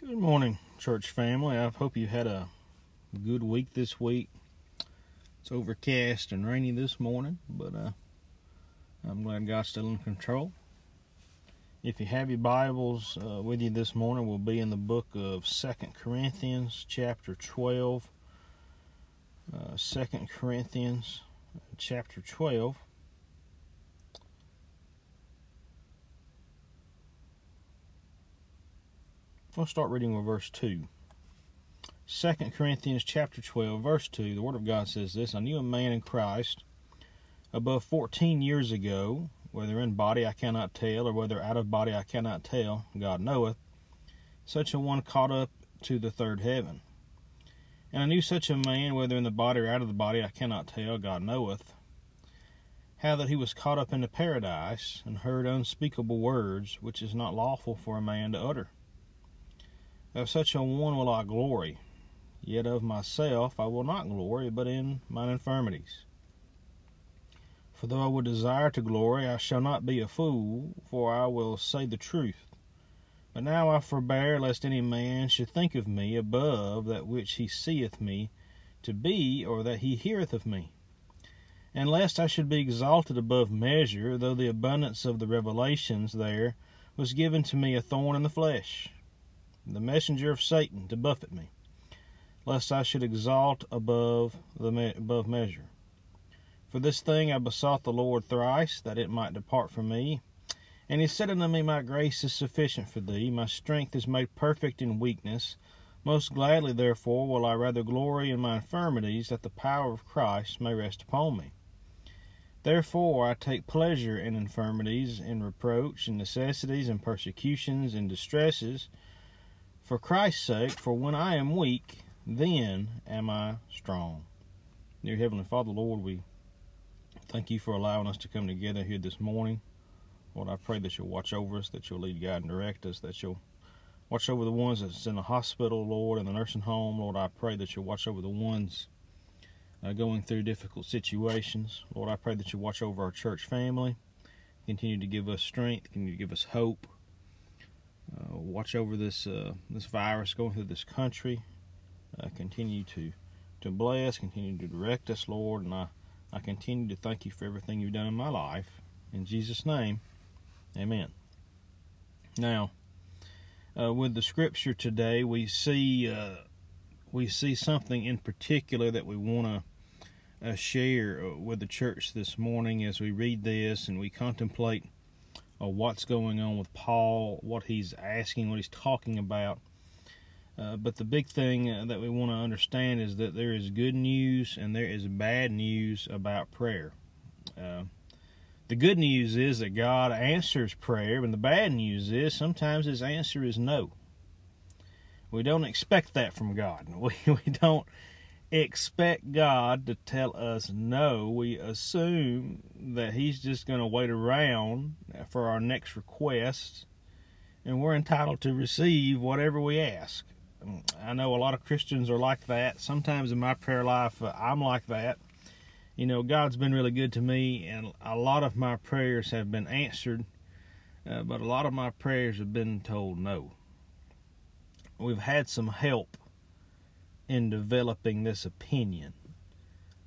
Good morning, church family. I hope you had a good week this week. It's overcast and rainy this morning, but uh, I'm glad God's still in control. If you have your Bibles uh, with you this morning, we'll be in the book of Second Corinthians, chapter 12. Uh, Second Corinthians, chapter 12. We'll start reading with verse 2. 2 Corinthians chapter 12, verse 2, the Word of God says this I knew a man in Christ above 14 years ago, whether in body I cannot tell, or whether out of body I cannot tell, God knoweth, such a one caught up to the third heaven. And I knew such a man, whether in the body or out of the body I cannot tell, God knoweth, how that he was caught up into paradise, and heard unspeakable words, which is not lawful for a man to utter. Of such a one will I glory, yet of myself I will not glory, but in mine infirmities. For though I would desire to glory, I shall not be a fool, for I will say the truth. But now I forbear, lest any man should think of me above that which he seeth me to be, or that he heareth of me. And lest I should be exalted above measure, though the abundance of the revelations there was given to me a thorn in the flesh the messenger of Satan, to buffet me, lest I should exalt above the me- above measure. For this thing I besought the Lord thrice, that it might depart from me. And he said unto me, My grace is sufficient for thee, my strength is made perfect in weakness. Most gladly, therefore, will I rather glory in my infirmities, that the power of Christ may rest upon me. Therefore I take pleasure in infirmities, in reproach, in necessities, in persecutions, in distresses for Christ's sake, for when I am weak, then am I strong. Dear Heavenly Father, Lord, we thank you for allowing us to come together here this morning. Lord, I pray that you'll watch over us, that you'll lead, guide, and direct us, that you'll watch over the ones that's in the hospital, Lord, in the nursing home. Lord, I pray that you'll watch over the ones uh, going through difficult situations. Lord, I pray that you watch over our church family, continue to give us strength, continue to give us hope. Uh, watch over this uh, this virus going through this country. Uh, continue to to bless, continue to direct us, Lord, and I I continue to thank you for everything you've done in my life. In Jesus' name, Amen. Now, uh, with the scripture today, we see uh, we see something in particular that we want to uh, share with the church this morning as we read this and we contemplate uh, what's going on with Paul, what he's asking, what he's talking about. Uh, but the big thing uh, that we want to understand is that there is good news and there is bad news about prayer. Uh, the good news is that God answers prayer, and the bad news is sometimes his answer is no. We don't expect that from God. We, we don't expect God to tell us no. We assume that He's just going to wait around for our next request, and we're entitled to receive whatever we ask. I know a lot of Christians are like that. Sometimes in my prayer life, uh, I'm like that. You know, God's been really good to me, and a lot of my prayers have been answered, uh, but a lot of my prayers have been told no. We've had some help in developing this opinion.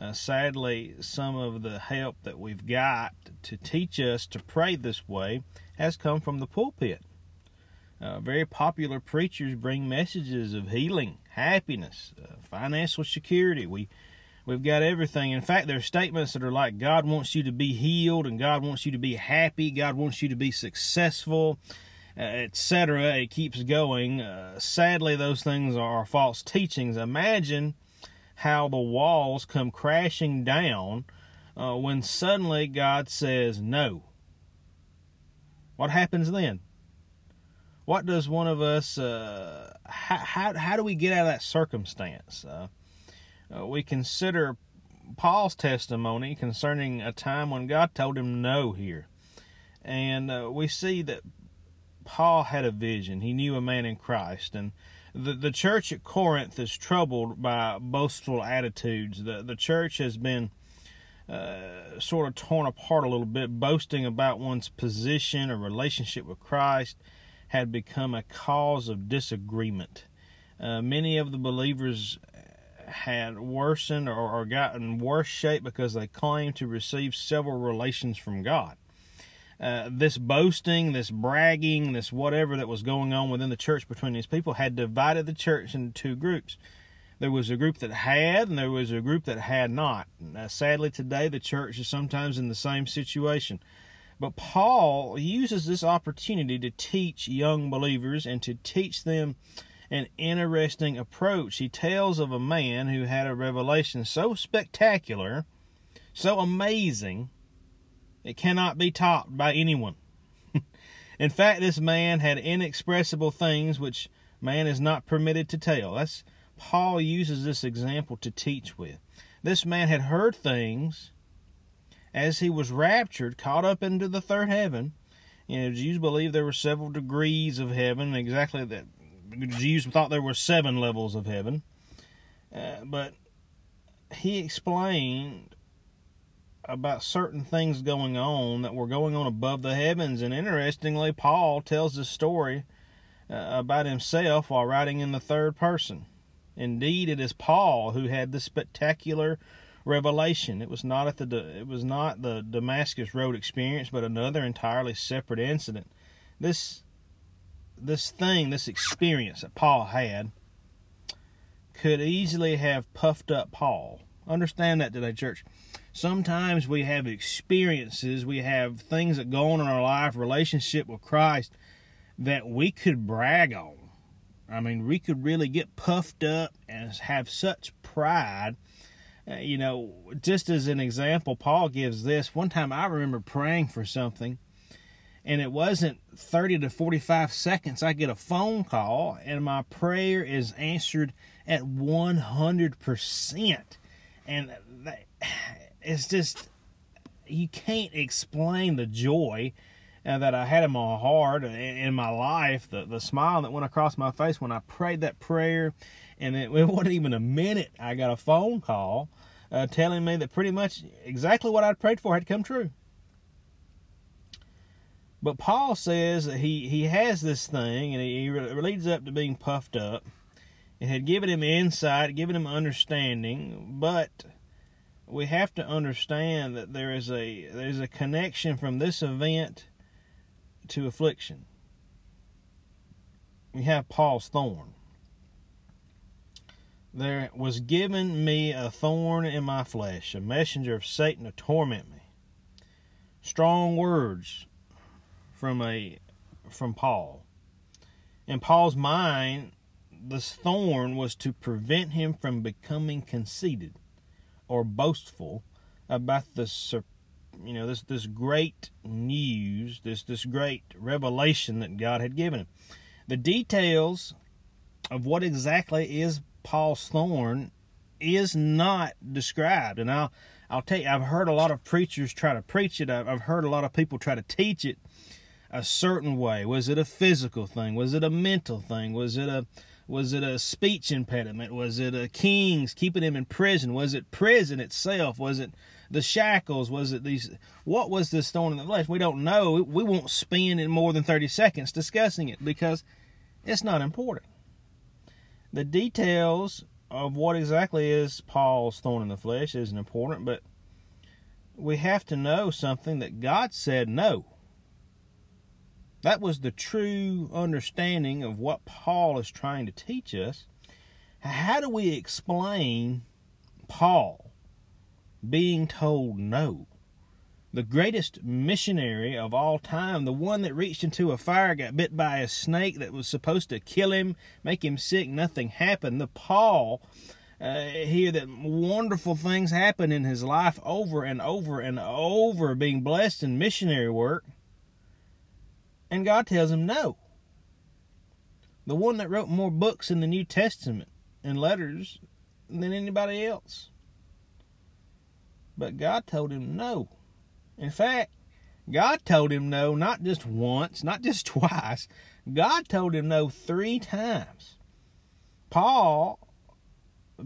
Uh, sadly, some of the help that we've got to teach us to pray this way has come from the pulpit. Uh, very popular preachers bring messages of healing, happiness, uh, financial security. We we've got everything. In fact, there are statements that are like God wants you to be healed and God wants you to be happy. God wants you to be successful etc. It keeps going. Uh, sadly, those things are false teachings. Imagine how the walls come crashing down uh, when suddenly God says no. What happens then? What does one of us, uh, how, how, how do we get out of that circumstance? Uh, uh, we consider Paul's testimony concerning a time when God told him no here. And uh, we see that Paul had a vision. He knew a man in Christ. And the, the church at Corinth is troubled by boastful attitudes. The, the church has been uh, sort of torn apart a little bit, boasting about one's position or relationship with Christ, had become a cause of disagreement. Uh, many of the believers had worsened or, or gotten worse shape because they claimed to receive several relations from God. Uh, this boasting, this bragging, this whatever that was going on within the church between these people had divided the church into two groups. There was a group that had, and there was a group that had not. Uh, sadly, today the church is sometimes in the same situation. But Paul uses this opportunity to teach young believers and to teach them an interesting approach. He tells of a man who had a revelation so spectacular, so amazing, it cannot be topped by anyone. In fact, this man had inexpressible things which man is not permitted to tell. That's Paul uses this example to teach with. This man had heard things as he was raptured, caught up into the third heaven. You know, Jews believe there were several degrees of heaven, exactly that Jews thought there were seven levels of heaven. Uh, but he explained about certain things going on that were going on above the heavens. And interestingly, Paul tells the story uh, about himself while writing in the third person. Indeed, it is Paul who had the spectacular revelation. It was not at the it was not the Damascus Road experience, but another entirely separate incident. This this thing, this experience that Paul had, could easily have puffed up Paul. Understand that today, church. Sometimes we have experiences, we have things that go on in our life, relationship with Christ, that we could brag on. I mean, we could really get puffed up and have such pride. Uh, you know, just as an example, Paul gives this. One time I remember praying for something and it wasn't 30 to 45 seconds i get a phone call and my prayer is answered at 100% and it's just you can't explain the joy uh, that I had in my heart in my life, the, the smile that went across my face when I prayed that prayer. And it, it wasn't even a minute. I got a phone call uh, telling me that pretty much exactly what I'd prayed for had come true. But Paul says that he, he has this thing, and he, he leads up to being puffed up. It had given him insight, given him understanding, but we have to understand that there is a there's a connection from this event to affliction. We have Paul's thorn. There was given me a thorn in my flesh, a messenger of Satan to torment me. Strong words from a from Paul. In Paul's mind, this thorn was to prevent him from becoming conceited or boastful about this you know this this great news, this this great revelation that God had given him. The details of what exactly is Paul's thorn is not described, and I'll I'll tell you I've heard a lot of preachers try to preach it. I've, I've heard a lot of people try to teach it, a certain way? Was it a physical thing? Was it a mental thing? Was it a was it a speech impediment? Was it a king's keeping him in prison? Was it prison itself? Was it the shackles? Was it these? What was this thorn in the flesh? We don't know. We won't spend in more than 30 seconds discussing it because it's not important. The details of what exactly is Paul's thorn in the flesh isn't important, but we have to know something that God said no. That was the true understanding of what Paul is trying to teach us. How do we explain Paul being told no? The greatest missionary of all time, the one that reached into a fire, got bit by a snake that was supposed to kill him, make him sick, nothing happened. The Paul uh, here that wonderful things happen in his life over and over and over, being blessed in missionary work and God tells him no. The one that wrote more books in the New Testament and letters than anybody else. But God told him no. In fact, God told him no not just once, not just twice. God told him no three times. Paul,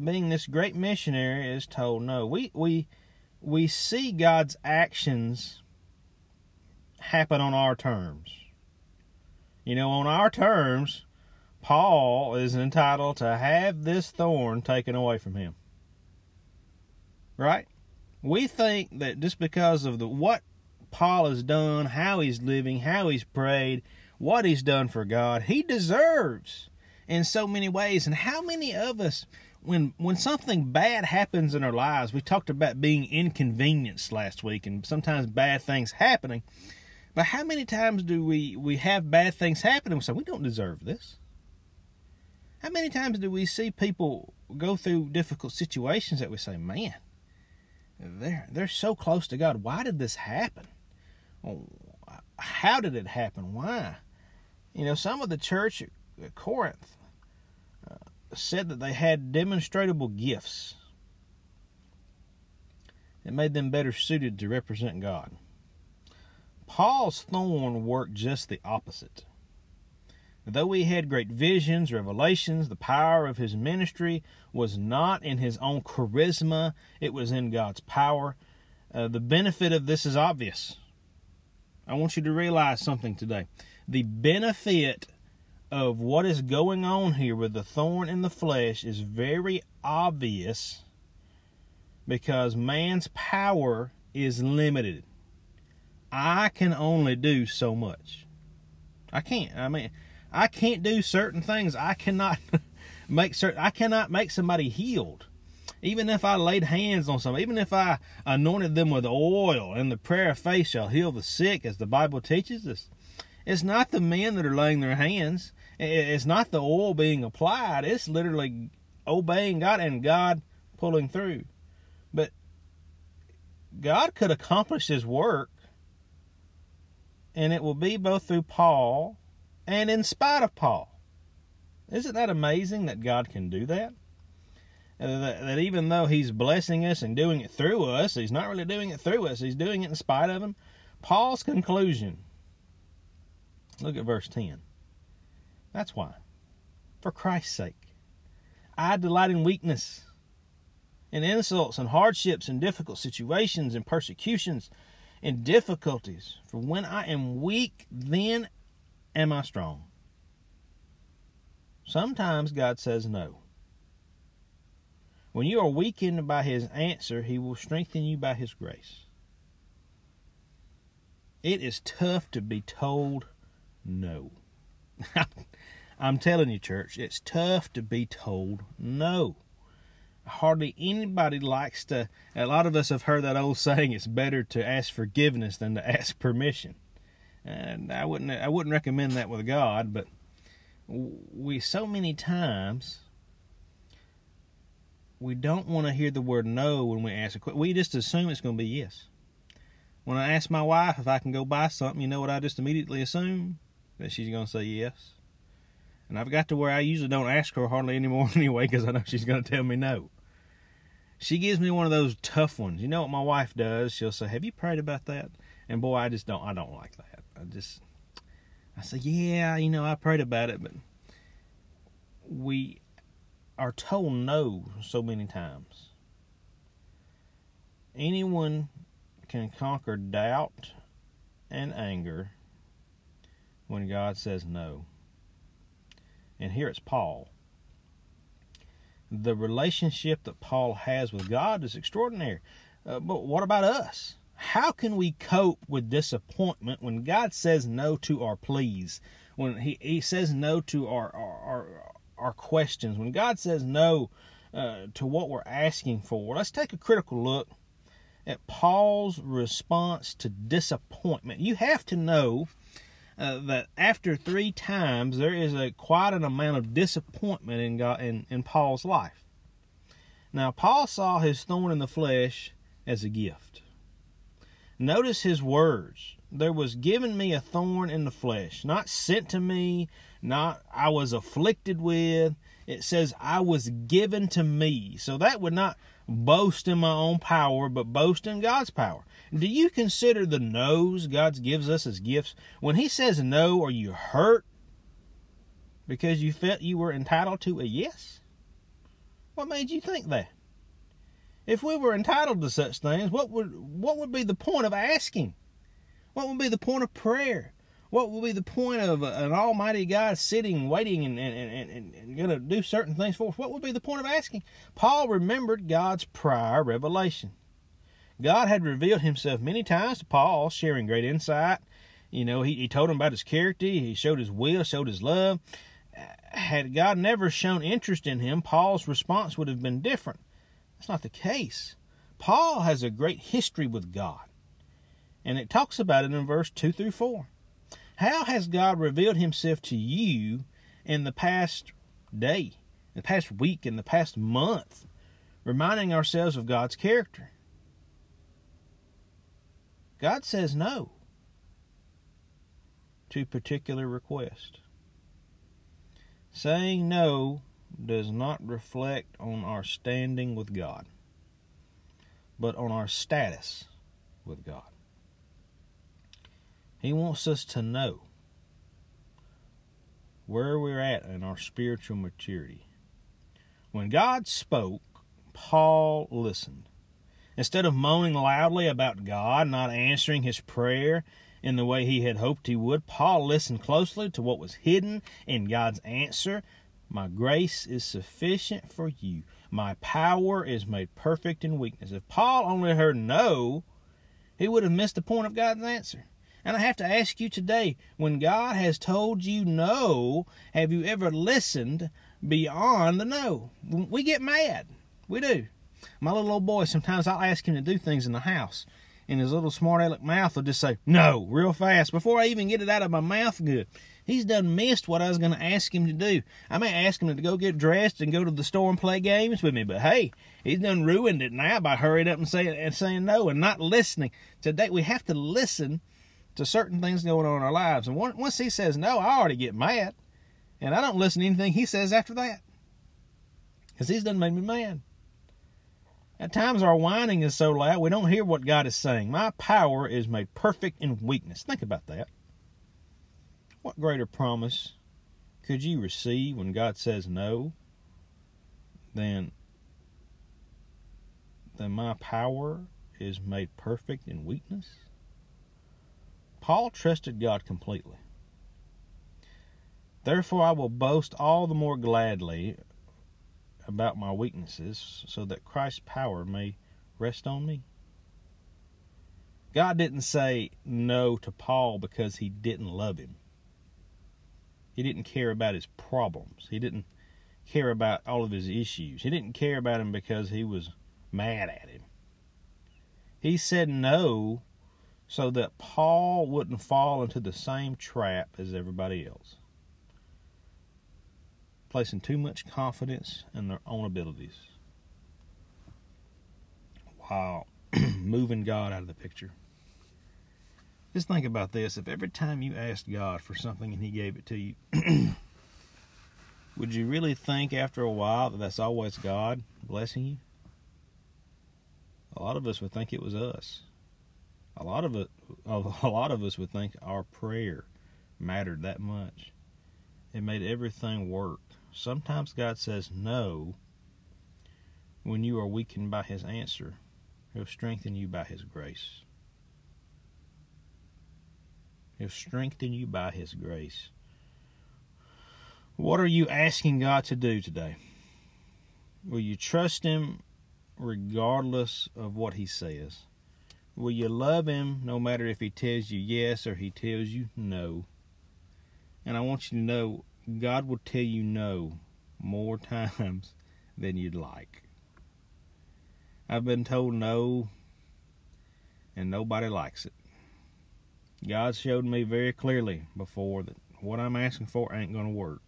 being this great missionary, is told no. We we we see God's actions happen on our terms You know, on our terms, Paul is entitled to have this thorn taken away from him. Right? We think that just because of the what Paul has done, how he's living, how he's prayed, what he's done for God, he deserves in so many ways. And how many of us when when something bad happens in our lives, we talked about being inconvenienced last week and sometimes bad things happening. But how many times do we we have bad things happen and we say we don't deserve this? How many times do we see people go through difficult situations that we say, man, they're they're so close to God. Why did this happen? How did it happen? Why? You know, some of the church at Corinth uh, said that they had demonstrable gifts that made them better suited to represent God. Paul's thorn worked just the opposite. Though he had great visions, revelations, the power of his ministry was not in his own charisma, it was in God's power. Uh, the benefit of this is obvious. I want you to realize something today. The benefit of what is going on here with the thorn in the flesh is very obvious because man's power is limited. I can only do so much. I can't. I mean, I can't do certain things. I cannot make certain. I cannot make somebody healed. Even if I laid hands on somebody, even if I anointed them with oil, and the prayer of faith shall heal the sick, as the Bible teaches us. It's not the men that are laying their hands. It's not the oil being applied. It's literally obeying God and God pulling through. But God could accomplish His work, and it will be both through Paul and in spite of Paul. Isn't that amazing that God can do that? Uh, that, that even though He's blessing us and doing it through us, He's not really doing it through us, He's doing it in spite of Him. Paul's conclusion look at verse 10. That's why. For Christ's sake. I delight in weakness, in insults and hardships and difficult situations and persecutions and difficulties. For when I am weak, then Am I strong? Sometimes God says no. When you are weakened by His answer, He will strengthen you by His grace. It is tough to be told no. I'm telling you, church, it's tough to be told no. Hardly anybody likes to. A lot of us have heard that old saying it's better to ask forgiveness than to ask permission and I wouldn't I wouldn't recommend that with God, but we so many times we don't want to hear the word no when we ask a question. We just assume it's going to be yes. When I ask my wife if I can go buy something, you know what I just immediately assume? That she's going to say yes. And I've got to where I usually don't ask her hardly anymore anyway because I know she's going to tell me no. She gives me one of those tough ones. You know what my wife does? She'll say, "Have you prayed about that?" And boy, I just don't. I don't like that. I just, I said, yeah, you know, I prayed about it, but we are told no so many times. Anyone can conquer doubt and anger when God says no. And here it's Paul. The relationship that Paul has with God is extraordinary. Uh, but what about us? how can we cope with disappointment when God says no to our pleas? When He, he says no to our, our, our, questions? When God says no uh, to what we're asking for? Let's take a critical look at Paul's response to disappointment. You have to know uh, that after three times there is a quite an amount of disappointment in God in, in Paul's life. Now Paul saw his thorn in the flesh as a gift. Notice his words. There was given me a thorn in the flesh, not sent to me, not I was afflicted with. It says I was given to me. So that would not boast in my own power, but boast in God's power. Do you consider the no's God gives us as gifts? When He says no, are you hurt because you felt you were entitled to a yes? What made you think that? If we were entitled to such things, what would what would be the point of asking? What would be the point of prayer? What will be the point of an almighty God sitting, waiting, and, and, and, and going to do certain things for us? What would be the point of asking? Paul remembered God's prior revelation. God had revealed himself many times to Paul, sharing great insight. You know, he, he told him about his character, he showed his will, showed his love. Had God never shown interest in him, Paul's response would have been different. That's not the case. Paul has a great history with God, and it talks about it in verse 2 through 4. How has God revealed himself to you in the past day, the past week, in the past month, reminding ourselves of God's character? God says no to particular request. Saying no does not reflect on our standing with God, but on our status with God. He wants us to know where we're at in our spiritual maturity. When God spoke, Paul listened. Instead of moaning loudly about God not answering his prayer in the way he had hoped he would, Paul listened closely to what was hidden in God's answer. My grace is sufficient for you. My power is made perfect in weakness. If Paul only heard no, he would have missed the point of God's answer. And I have to ask you today when God has told you no, have you ever listened beyond the no? We get mad. We do. My little old boy, sometimes I'll ask him to do things in the house, and his little smart aleck mouth will just say, no, real fast, before I even get it out of my mouth good. He's done missed what I was going to ask him to do. I may ask him to go get dressed and go to the store and play games with me, but hey, he's done ruined it now by hurrying up and saying and saying no and not listening. Today we have to listen to certain things going on in our lives, and once he says no, I already get mad, and I don't listen to anything he says after that, because he's done made me mad. At times, our whining is so loud we don't hear what God is saying. My power is made perfect in weakness. Think about that. What greater promise could you receive when God says no than, than my power is made perfect in weakness? Paul trusted God completely. Therefore, I will boast all the more gladly about my weaknesses so that Christ's power may rest on me. God didn't say no to Paul because he didn't love him. He didn't care about his problems. He didn't care about all of his issues. He didn't care about him because he was mad at him. He said no so that Paul wouldn't fall into the same trap as everybody else placing too much confidence in their own abilities while moving God out of the picture. Just think about this. If every time you asked God for something and He gave it to you, would you really think after a while that that's always God blessing you? A lot of us would think it was us. A lot of it, a lot of us would think our prayer mattered that much. It made everything work. Sometimes God says no when you are weakened by His answer. He'll strengthen you by His grace. He'll strengthen you by His grace. What are you asking God to do today? Will you trust Him regardless of what He says? Will you love Him no matter if He tells you yes or He tells you no? And I want you to know God will tell you no more times than you'd like. I've been told no, and nobody likes it. God showed me very clearly before that what I'm asking for ain't going to work.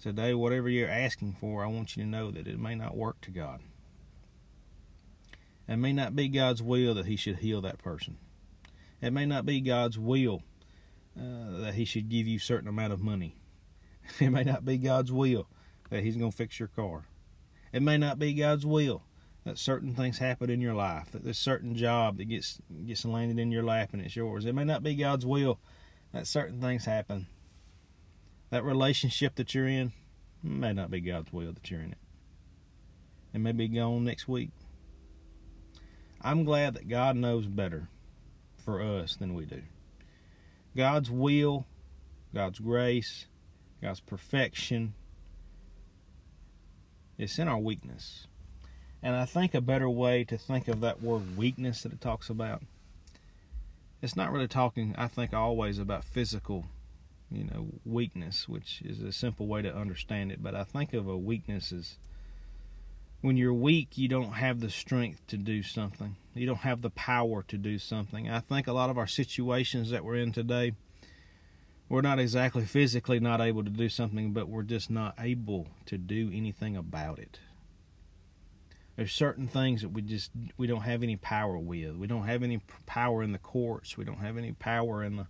Today, whatever you're asking for, I want you to know that it may not work to God. It may not be God's will that He should heal that person. It may not be God's will uh, that he should give you a certain amount of money. It may not be God's will that he's going to fix your car. It may not be God's will that certain things happen in your life, that there's certain job that gets gets landed in your lap and it's yours. It may not be God's will that certain things happen. That relationship that you're in may not be God's will that you're in it. It may be gone next week. I'm glad that God knows better for us than we do. God's will, God's grace, God's perfection, it's in our weakness. And I think a better way to think of that word weakness that it talks about, it's not really talking, I think, always about physical, you know, weakness, which is a simple way to understand it. But I think of a weakness as when you're weak, you don't have the strength to do something. You don't have the power to do something. I think a lot of our situations that we're in today, we're not exactly physically not able to do something, but we're just not able to do anything about it. There's certain things that we just we don't have any power with. We don't have any power in the courts. We don't have any power in the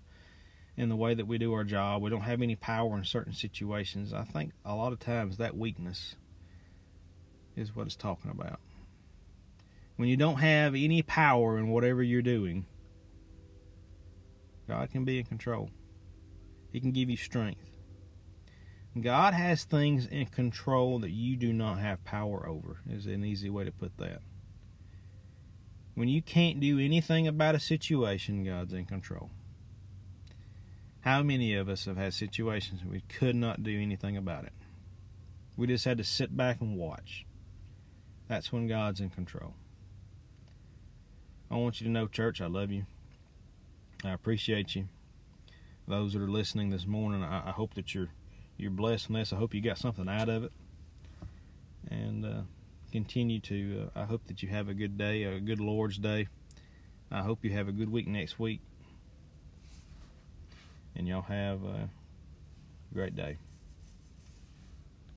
in the way that we do our job. We don't have any power in certain situations. I think a lot of times that weakness is what it's talking about. When you don't have any power in whatever you're doing, God can be in control. He can give you strength. God has things in control that you do not have power over, is an easy way to put that. When you can't do anything about a situation, God's in control. How many of us have had situations we could not do anything about it? We just had to sit back and watch. That's when God's in control. I want you to know, church, I love you. I appreciate you. Those that are listening this morning, I, I hope that you're you're blessed from this. I hope you got something out of it, and uh, continue to. Uh, I hope that you have a good day, a good Lord's Day. I hope you have a good week next week, and y'all have a great day.